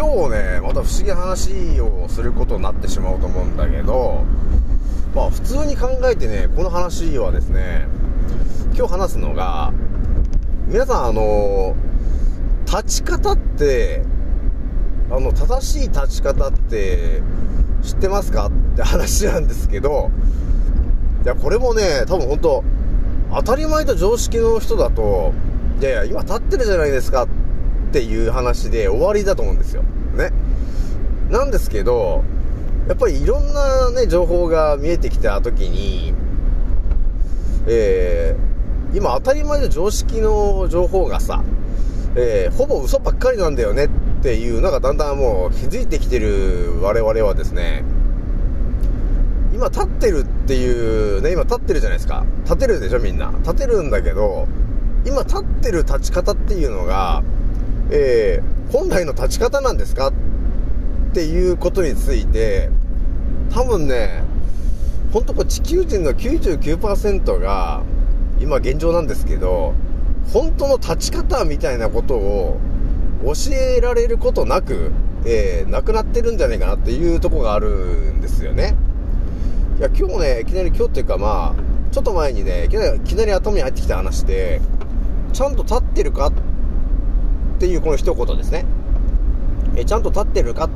今日ねまた不思議な話をすることになってしまうと思うんだけどまあ普通に考えてねこの話はですね今日話すのが皆さんあの立ち方ってあの正しい立ち方って知ってますかって話なんですけどいやこれもね多分本当当たり前と常識の人だといやいや今立ってるじゃないですかっていう話で終わりだと思うんですよねなんですけどやっぱりいろんなね情報が見えてきた時にえー、今当たり前と常識の情報がさえー、ほぼ嘘ばっかりなんだよねっていうのがだんだんもう気づいてきてる我々はですね、今立ってるっていうね、今立ってるじゃないですか。立てるでしょみんな。立てるんだけど、今立ってる立ち方っていうのが、えー、本来の立ち方なんですかっていうことについて、多分ね、ほんとこう地球人の99%が、今現状なんですけど、本当の立ち方みたいなことを教えられることなく、えー、なくなってるんじゃないかなっていうとこがあるんですよね。いや、今日ね、いきなり今日っていうかまあ、ちょっと前にね、いきなりいきなり頭に入ってきた話で、ちゃんと立ってるかってていうこの一言ですね。え、ちゃんと立ってるかっ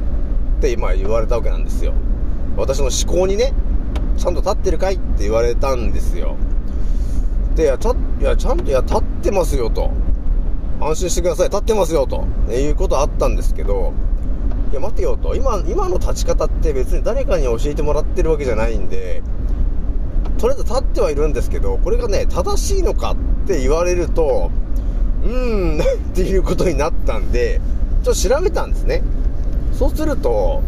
て今言われたわけなんですよ。私の思考にね、ちゃんと立ってるかいって言われたんですよ。で、いや、ちゃいやちゃんと、いや、立ってますよと。安心してください、立ってますよと、いうことあったんですけど、いや、待てよと。今、今の立ち方って別に誰かに教えてもらってるわけじゃないんで、とりあえず立ってはいるんですけど、これがね、正しいのかって言われると、うーん、っていうことになったんで、ちょっと調べたんですね。そうすると、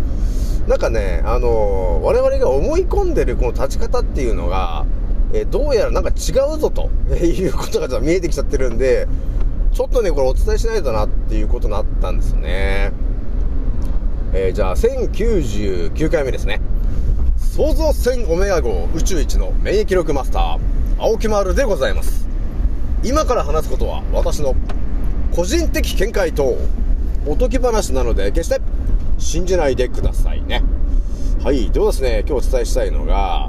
なんかね、あのー、我々が思い込んでるこの立ち方っていうのが、えどうやらなんか違うぞということが見えてきちゃってるんで、ちょっとね、これお伝えしないとなっていうことになったんですよね。えー、じゃあ、1099回目ですね。創造船オメガ号宇宙一の免疫力マスター、青木丸でございます。今から話すことは私の個人的見解とおとぎ話なので決して信じないでくださいね。はい。ではですね、今日お伝えしたいのが、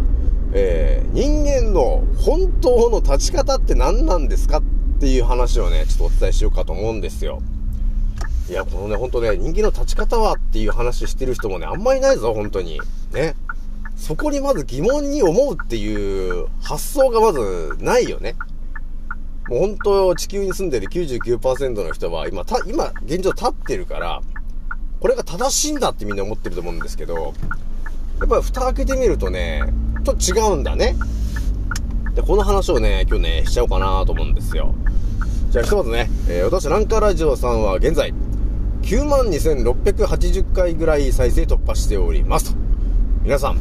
えー、人間の本当の立ち方って何なんですかっていう話をね、ちょっとお伝えしようかと思うんですよ。いや、このね、ほんとね、人間の立ち方はっていう話してる人もね、あんまいないぞ、本当に。ね。そこにまず疑問に思うっていう発想がまずないよね。もう本当、地球に住んでる99%の人は今、た、今、現状立ってるから、これが正しいんだってみんな思ってると思うんですけど、やっぱり蓋開けてみるとね、ちょっと違うんだね。で、この話をね、今日ね、しちゃおうかなと思うんですよ。じゃあひとまずね、えー、私、ランカラジオさんは現在、92,680回ぐらい再生突破しておりますと。皆さん、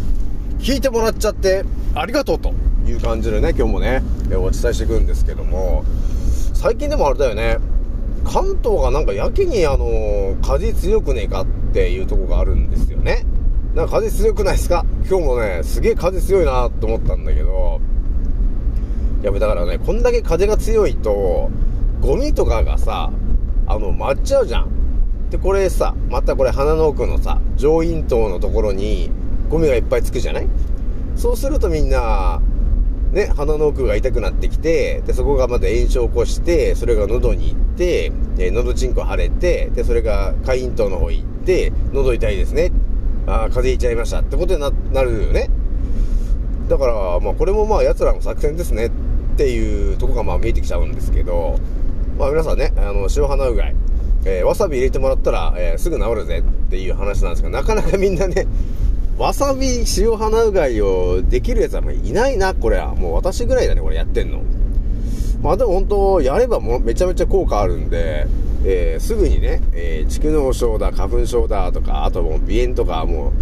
聞いてもらっちゃってありがとうという感じでね、今日もね、お伝えしていくんですけども、最近でもあれだよね、関東がなんかやけにあの、風強くねえかっていうとこがあるんですよね。なんか風強くないですか？今日もね、すげえ風強いなと思ったんだけど、やべ、だからね、こんだけ風が強いと、ゴミとかがさ、あの、舞っちゃうじゃん。で、これさ、またこれ鼻の奥のさ、上咽頭のところにゴミがいっぱいつくじゃない？そうするとみんな、ね、鼻の奥が痛くなってきて、で、そこがまた炎症を起こして、それが喉に行って、で、喉チンコ腫れて、で、それが下咽頭の方行って、喉痛いですね。ああ、風邪ひいちゃいましたってことにな、なるよね。だから、まあ、これもまあ、奴らの作戦ですねっていうとこがまあ見えてきちゃうんですけど、まあ、皆さんね、あの、塩鼻うがい、えー、わさび入れてもらったら、えー、すぐ治るぜっていう話なんですけど、なかなかみんなね、わさび塩鼻うがいをできるやつはもういないな、これは。もう私ぐらいだね、これやってんの。まあでも本当、やればもめちゃめちゃ効果あるんで、えー、すぐにね、えー、蓄膿症だ、花粉症だとか、あともう鼻炎とか、も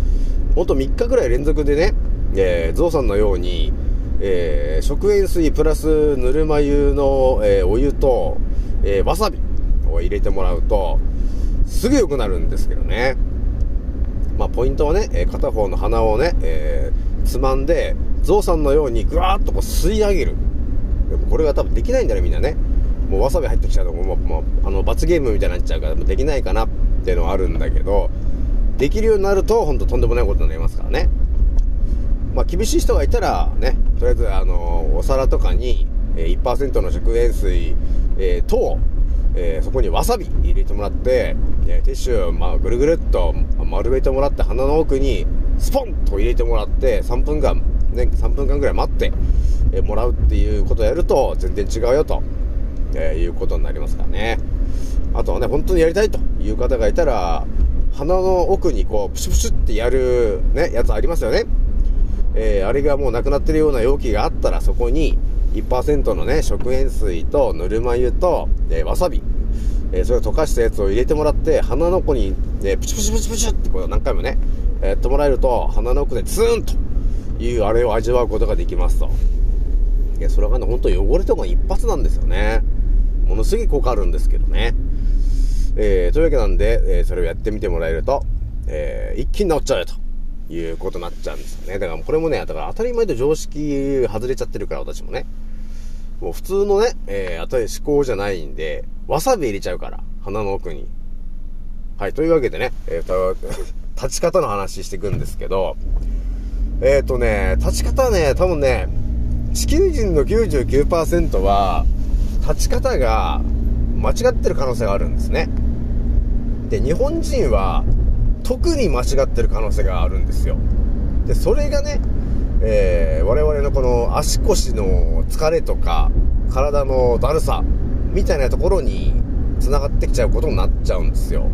う、ほんと3日ぐらい連続でね、えー、ゾウさんのように、えー、食塩水プラスぬるま湯の、えー、お湯と、えー、わさびを入れてもらうと、すぐ良くなるんですけどね。まあ、ポイントはね、え片方の鼻をね、えー、つまんで、ゾウさんのようにぐわーっとこう吸い上げる。でもこれが多分できないんだね、みんなね。もうわさび入ってきちゃうともうもうあの罰ゲームみたいになっちゃうからできないかなっていうのはあるんだけどできるようになると本当ととんでもないことになりますからねまあ厳しい人がいたらねとりあえずあのお皿とかに1%の食塩水、えー、と、えー、そこにわさび入れてもらって、えー、ティッシュ、まあ、ぐるぐるっと丸めてもらって鼻の奥にスポンと入れてもらって3分間、ね、3分間ぐらい待って、えもらうっていうことをやると全然違うよと、えいうことになりますからね。あとはね本当にやりたいという方がいたら鼻の奥にこうプシュプシュってやるねやつありますよね。えー、あれがもうなくなってるような容器があったらそこに1%のね、食塩水とぬるま湯と、えー、わさび、えー、それを溶かしたやつを入れてもらって、鼻の奥に、ね、プチプチプチプチってこう何回もね、やってもらえると、鼻の奥でツーンというあれを味わうことができますと。いや、それがね、ほんと汚れとか一発なんですよね。ものすごい効果あるんですけどね。えー、というわけなんで、えー、それをやってみてもらえると、えー、一気に治っちゃうよと。いうことになっちゃうんですよね。だからこれもね、だから当たり前と常識外れちゃってるから、私もね。もう普通のね、えー、当たり思考じゃないんで、わさび入れちゃうから、鼻の奥に。はい、というわけでね、え、ー、と、立ち方の話していくんですけど、えっ、ー、とね、立ち方ね、多分ね、地球人の99%は、立ち方が間違ってる可能性があるんですね。で、日本人は、特に間違ってる可能性があるんですよ。で、それがね、えー、我々のこの足腰の疲れとか、体のだるさ、みたいなところに繋がってきちゃうことになっちゃうんですよ。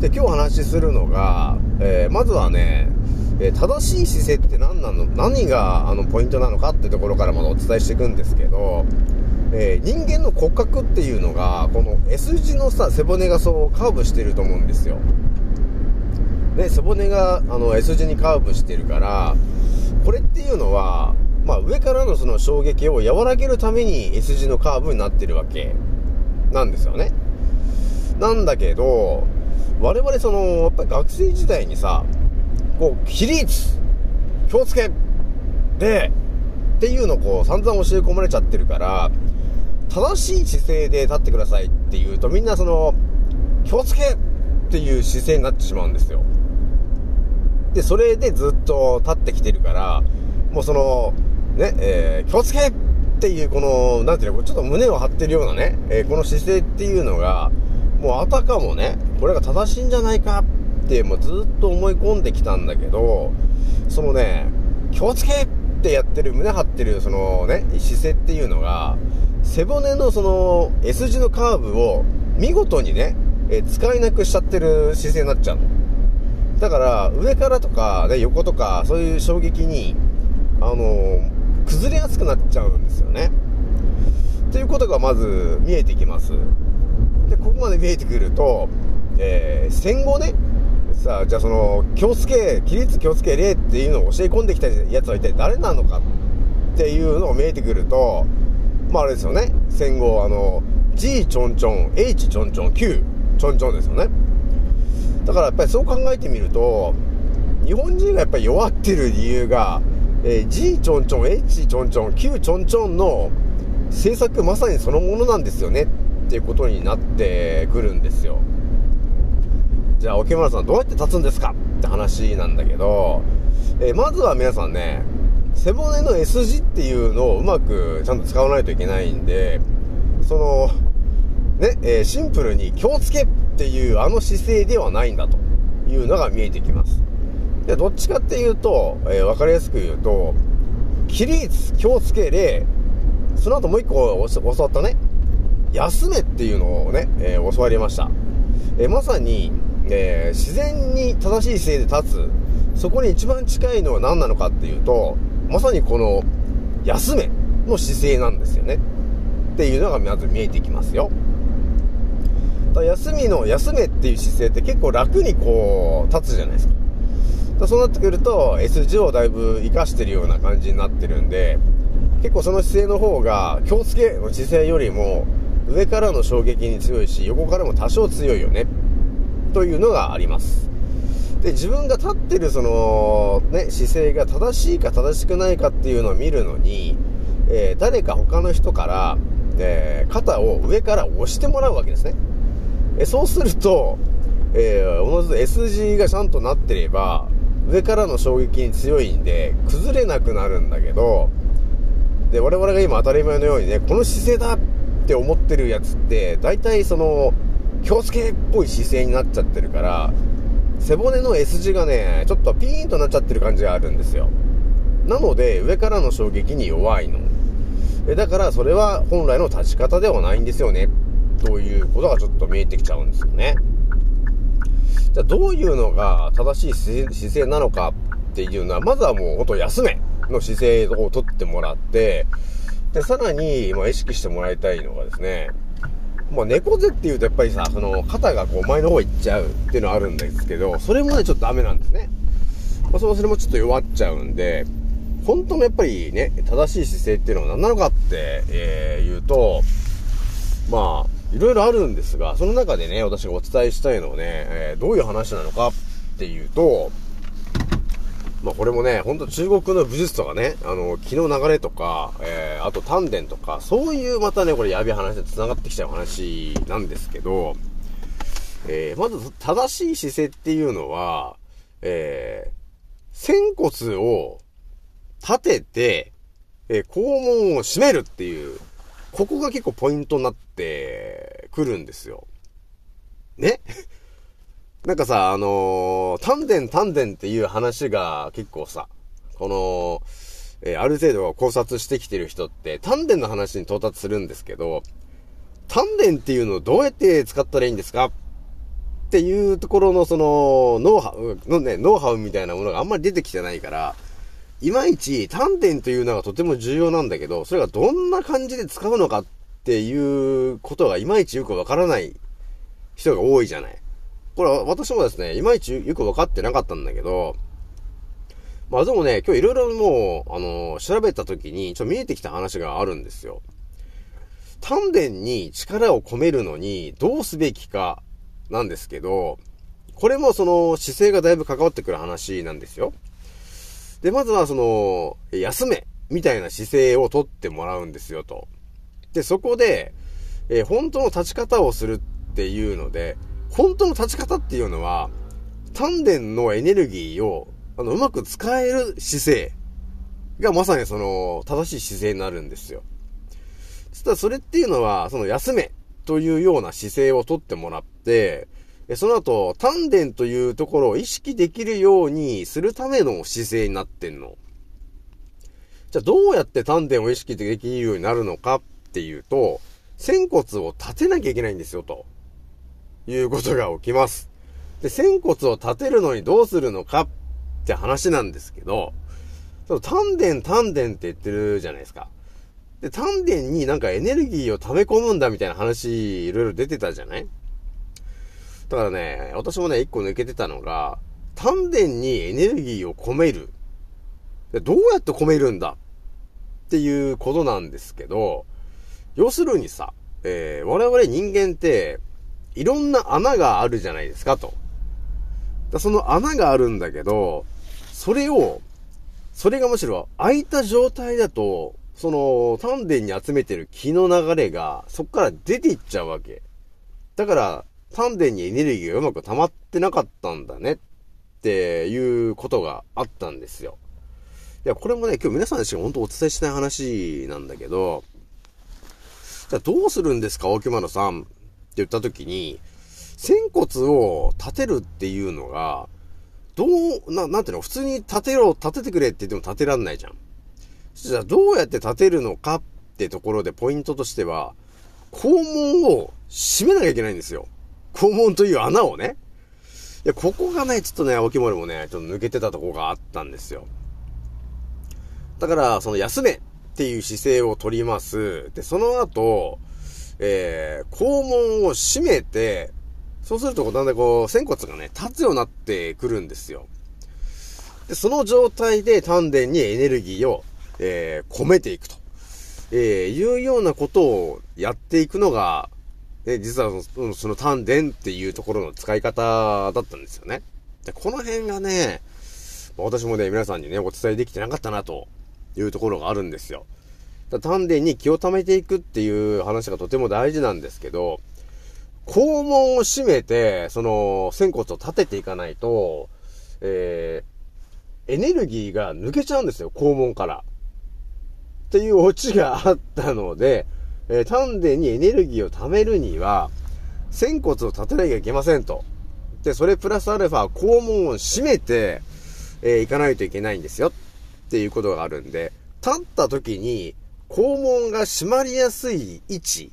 で、今日話しするのが、えー、まずはね、え、正しい姿勢って何なの何があのポイントなのかってところからまだお伝えしていくんですけど、えー、人間の骨格っていうのが、この S 字のさ、背骨がそうカーブしてると思うんですよ。で背骨があの S 字にカーブしてるからこれっていうのは、まあ、上からのその衝撃を和らげるために S 字のカーブになってるわけなんですよね。なんだけど我々そのやっぱり学生時代にさこう起立気をつけでっていうのをこう散々教え込まれちゃってるから正しい姿勢で立ってくださいって言うとみんなその気をつけっていう姿勢になってしまうんですよ。で、それでずっと立ってきてるから、もうその、ね、えー、気をつけっていう、この、なんていうの、ちょっと胸を張ってるようなね、えー、この姿勢っていうのが、もうあたかもね、これが正しいんじゃないかって、もうずっと思い込んできたんだけど、そのね、気をつけってやってる、胸張ってる、そのね、姿勢っていうのが、背骨のその S 字のカーブを見事にね、えー、使えなくしちゃってる姿勢になっちゃうの。だから上からとか、ね、横とかそういう衝撃にあの、崩れやすくなっちゃうんですよね。ということがまず見えてきます。でここまで見えてくると、えー、戦後ねさあじゃあその気をつけ起立気をつけ礼っていうのを教え込んできたやつは一体誰なのかっていうのが見えてくるとまああれですよね。戦後あの G ちょんちょん H ちょんちょん Q ちょんちょんですよね。だからやっぱりそう考えてみると、日本人がやっぱり弱ってる理由が、えー、G ちょんちょん、H ちょんちょん、Q ちょんちょんの政策まさにそのものなんですよねっていうことになってくるんですよ。じゃあ、沖村さんどうやって立つんですか？って話なんだけど、えー、まずは皆さんね、背骨の S 字っていうのをうまくちゃんと使わないといけないんで、その、ね、えー、シンプルに気をつけっていうあの姿勢ではないんだというのが見えてきます。で、どっちかっていうと、えー、わかりやすく言うと、起立、気をつけれ、その後もう一個教わったね、休めっていうのをね、えー、教わりました。えー、まさに、えー、自然に正しい姿勢で立つ、そこに一番近いのは何なのかっていうと、まさにこの、休めの姿勢なんですよね。っていうのがまず見えてきますよ。だ休みの休めっていう姿勢って結構楽にこう立つじゃないですかだそうなってくると S 字をだいぶ活かしてるような感じになってるんで結構その姿勢の方が気をつけの姿勢よりも上からの衝撃に強いし横からも多少強いよねというのがありますで自分が立ってるそのね姿勢が正しいか正しくないかっていうのを見るのに、えー、誰か他の人からえー、肩を上から押してもらうわけですね。えそうすると、えー、おのず S 字がちゃんとなってれば、上からの衝撃に強いんで、崩れなくなるんだけど、で、我々が今当たり前のようにね、この姿勢だって思ってるやつって、大体その、気をつけっぽい姿勢になっちゃってるから、背骨の S 字がね、ちょっとピーンとなっちゃってる感じがあるんですよ。なので、上からの衝撃に弱いの。だからそれは本来の立ち方ではないんですよね。ということがちょっと見えてきちゃうんですよね。じゃあどういうのが正しい姿勢なのかっていうのは、まずはもうほんと休めの姿勢をとってもらって、で、さらに、まあ、意識してもらいたいのがですね、まあ、猫背っていうとやっぱりさ、その、肩がこう前の方行っちゃうっていうのはあるんですけど、それもね、ちょっとダメなんですね。まあ、それもちょっと弱っちゃうんで、本当のやっぱりね、正しい姿勢っていうのは何なのかって、えー、言うと、まあ、いろいろあるんですが、その中でね、私がお伝えしたいのはね、えー、どういう話なのかっていうと、まあこれもね、ほんと中国の武術とかね、あの、気の流れとか、えー、あと丹田とか、そういうまたね、これやべえ話で繋がってきちゃう話なんですけど、えー、まず正しい姿勢っていうのは、えー、仙骨を立てて、えー、肛門を締めるっていう、ここが結構ポイントになってくるんですよ。ね？なんかさ、あのー、丹田丹田っていう話が結構さ、この、えー、ある程度考察してきてる人って、丹田の話に到達するんですけど、丹田っていうのをどうやって使ったらいいんですか？っていうところのその、ノウハウ、のね、ノウハウみたいなものがあんまり出てきてないから、いまいち丹田というのがとても重要なんだけど、それがどんな感じで使うのかっっていうことがいまいちよくわからない人が多いじゃない。これは私もですね、いまいちよくわかってなかったんだけど、まあでもね、今日いろいろもう、あのー、調べた時に、ちょっと見えてきた話があるんですよ。丹田に力を込めるのにどうすべきかなんですけど、これもその姿勢がだいぶ関わってくる話なんですよ。で、まずはその、休めみたいな姿勢をとってもらうんですよと。で、そこで、えー、本当の立ち方をするっていうので、本当の立ち方っていうのは、丹田のエネルギーを、あの、うまく使える姿勢がまさにその、正しい姿勢になるんですよ。そしたらそれっていうのは、その休めというような姿勢をとってもらって、その後、丹田というところを意識できるようにするための姿勢になってんの。じゃあどうやって丹田を意識できるようになるのかっっていうと、仙骨を立てなきゃいけないんですよ、と。いうことが起きます。で、仙骨を立てるのにどうするのかって話なんですけど、その丹田丹田って言ってるじゃないですか。で、丹田になんかエネルギーを溜め込むんだみたいな話、いろいろ出てたじゃない？だからね、私もね、一個抜けてたのが、丹田にエネルギーを込める。でどうやって込めるんだっていうことなんですけど、要するにさ、えー、我々人間って、いろんな穴があるじゃないですか、と。だその穴があるんだけど、それを、それがむしろ開いた状態だと、その丹田に集めてる気の流れが、そこから出ていっちゃうわけ。だから、丹田にエネルギーがうまく溜まってなかったんだねっていうことがあったんですよ。いや、これもね、今日皆さんにしか本当お伝えしない話なんだけど、じゃどうするんですか、大木丸さんって言った時に、仙骨を立てるっていうのが、どう、な、なんていうの、普通に立てろ、立ててくれって言っても立てらんないじゃん。じゃあどうやって立てるのかってところでポイントとしては、肛門を閉めなきゃいけないんですよ。肛門という穴をね。いや、ここがね、ちょっとね、青木森もね、ちょっと抜けてたとこがあったんですよ。だから、その休めっていう姿勢を取ります。で、その後、えー、肛門を閉めて、そうすると、だんだんこう、仙骨がね、立つようになってくるんですよ。で、その状態で丹田にエネルギーを、えー、込めていくと、えー、いうようなことをやっていくのが、え実はその、その丹田っていうところの使い方だったんですよね。で、この辺がね、私もね、皆さんにね、お伝えできてなかったなというところがあるんですよ。丹田に気を溜めていくっていう話がとても大事なんですけど、肛門を閉めて、その、仙骨を立てていかないと、えー、エネルギーが抜けちゃうんですよ、肛門から。っていうオチがあったので、えー、丹田にエネルギーを貯めるには、仙骨を立てなきゃいけませんと。で、それプラスアルファ、肛門を閉めて、えー、行かないといけないんですよ。っていうことがあるんで、立った時に、肛門が閉まりやすい位置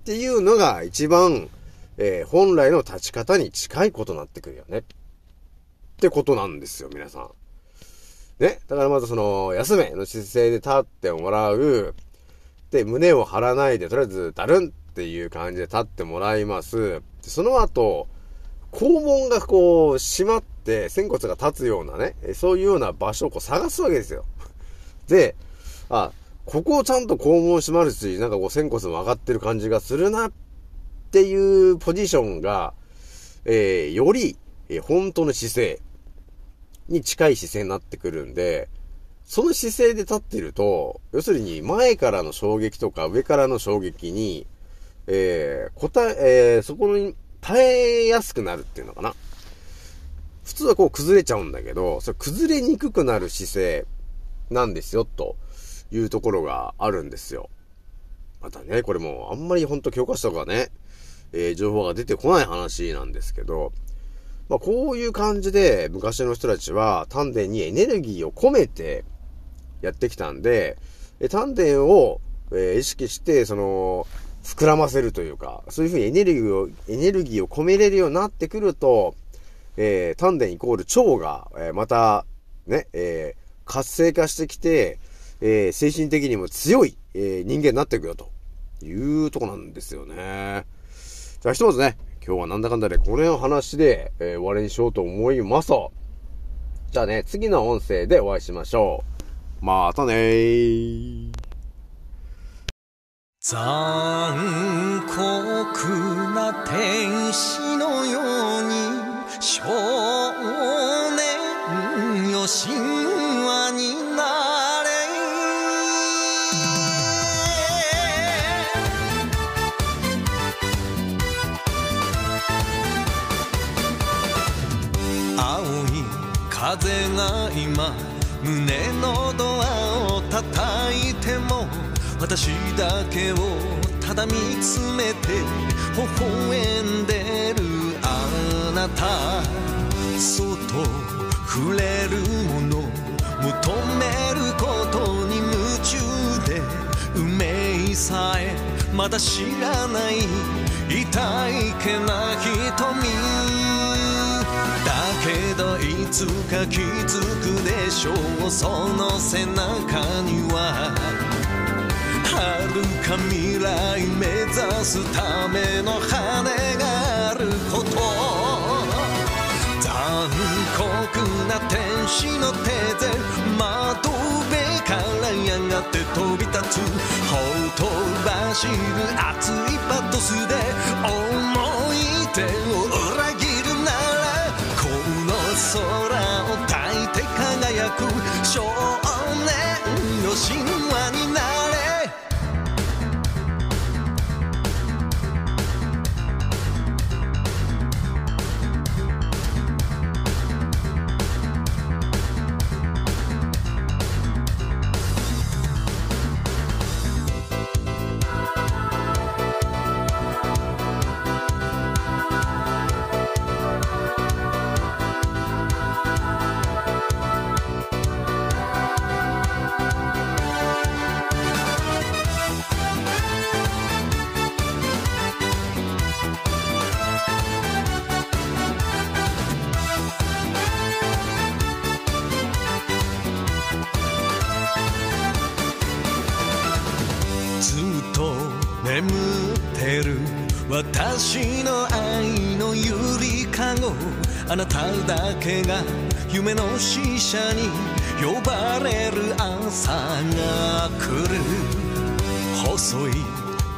っていうのが一番、えー、本来の立ち方に近いことになってくるよね。ってことなんですよ、皆さん。ね？だからまずその、休めの姿勢で立ってもらう。で、胸を張らないで、とりあえず、だるんっていう感じで立ってもらいます。でその後、肛門がこう、閉まって、仙骨が立つようなね、そういうような場所をこう探すわけですよ。で、あ、ここをちゃんと肛門閉まるし、なんかこう仙骨も上がってる感じがするなっていうポジションが、えー、より、えー、本当の姿勢に近い姿勢になってくるんで、その姿勢で立ってると、要するに前からの衝撃とか上からの衝撃に、えー、答え、えー、そこに耐えやすくなるっていうのかな。普通はこう崩れちゃうんだけど、それ崩れにくくなる姿勢なんですよ、というところがあるんですよ。またね、これもあんまりほんと教科書とかね、えー、情報が出てこない話なんですけど、まあ、こういう感じで昔の人たちは丹田にエネルギーを込めてやってきたんで、丹田を、えー、意識して、その、膨らませるというか、そういうふうにエネルギーを、エネルギーを込めれるようになってくると、えー、丹田イコール腸が、えー、また、ね、えー、活性化してきて、えー、精神的にも強い、えー、人間になっていくよ、というとこなんですよね。じゃあひとまずね、今日はなんだかんだでこの話で、えー、終わりにしようと思います。じゃあね、次の音声でお会いしましょう。またねー。残酷な天使のように少年よ神話になれ。青い風が今胸のドアを叩いても私だけをただ見つめて微笑んでるあなた。そっと触れるもの求めることに夢中で運命さえまだ知らない痛いけな瞳。だけどいつか気づくでしょう。その背中には遥か未来目指すための羽があること残酷な天使の手で窓辺からやがて飛び立つ。ほとばしる熱いパトスで思い出を裏切るならこの空を抱いて輝く少年の神私の愛のゆりかごあなただけが夢の使者に呼ばれる朝が来る。細い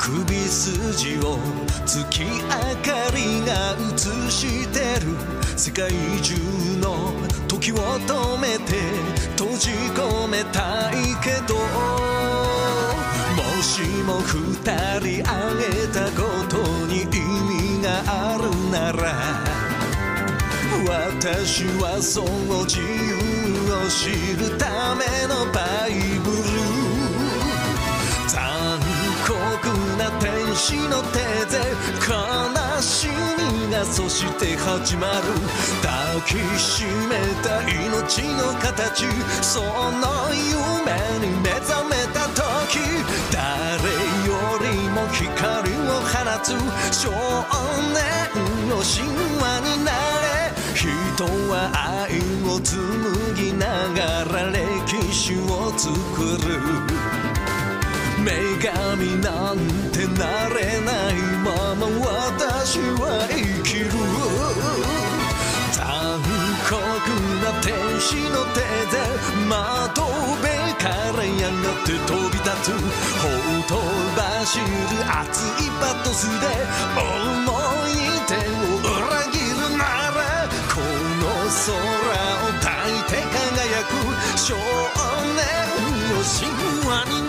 首筋を月明かりが映してる。世界中の時を止めて閉じ込めたいけどもしも二人あげたこ私はその自由を知るためのバイブル残酷な天使の手で悲しみがそして始まる抱きしめた命の形その夢に目覚めた時誰よりも光を放つ少年の神話になれ人は愛を紡ぎながら歴史を作る。女神なんてなれないまま私は生きる。残酷な天使の手で窓辺からやがって飛び立つ。ほとばしる熱いパトスで思い出を空を抱いて輝く少年の神話に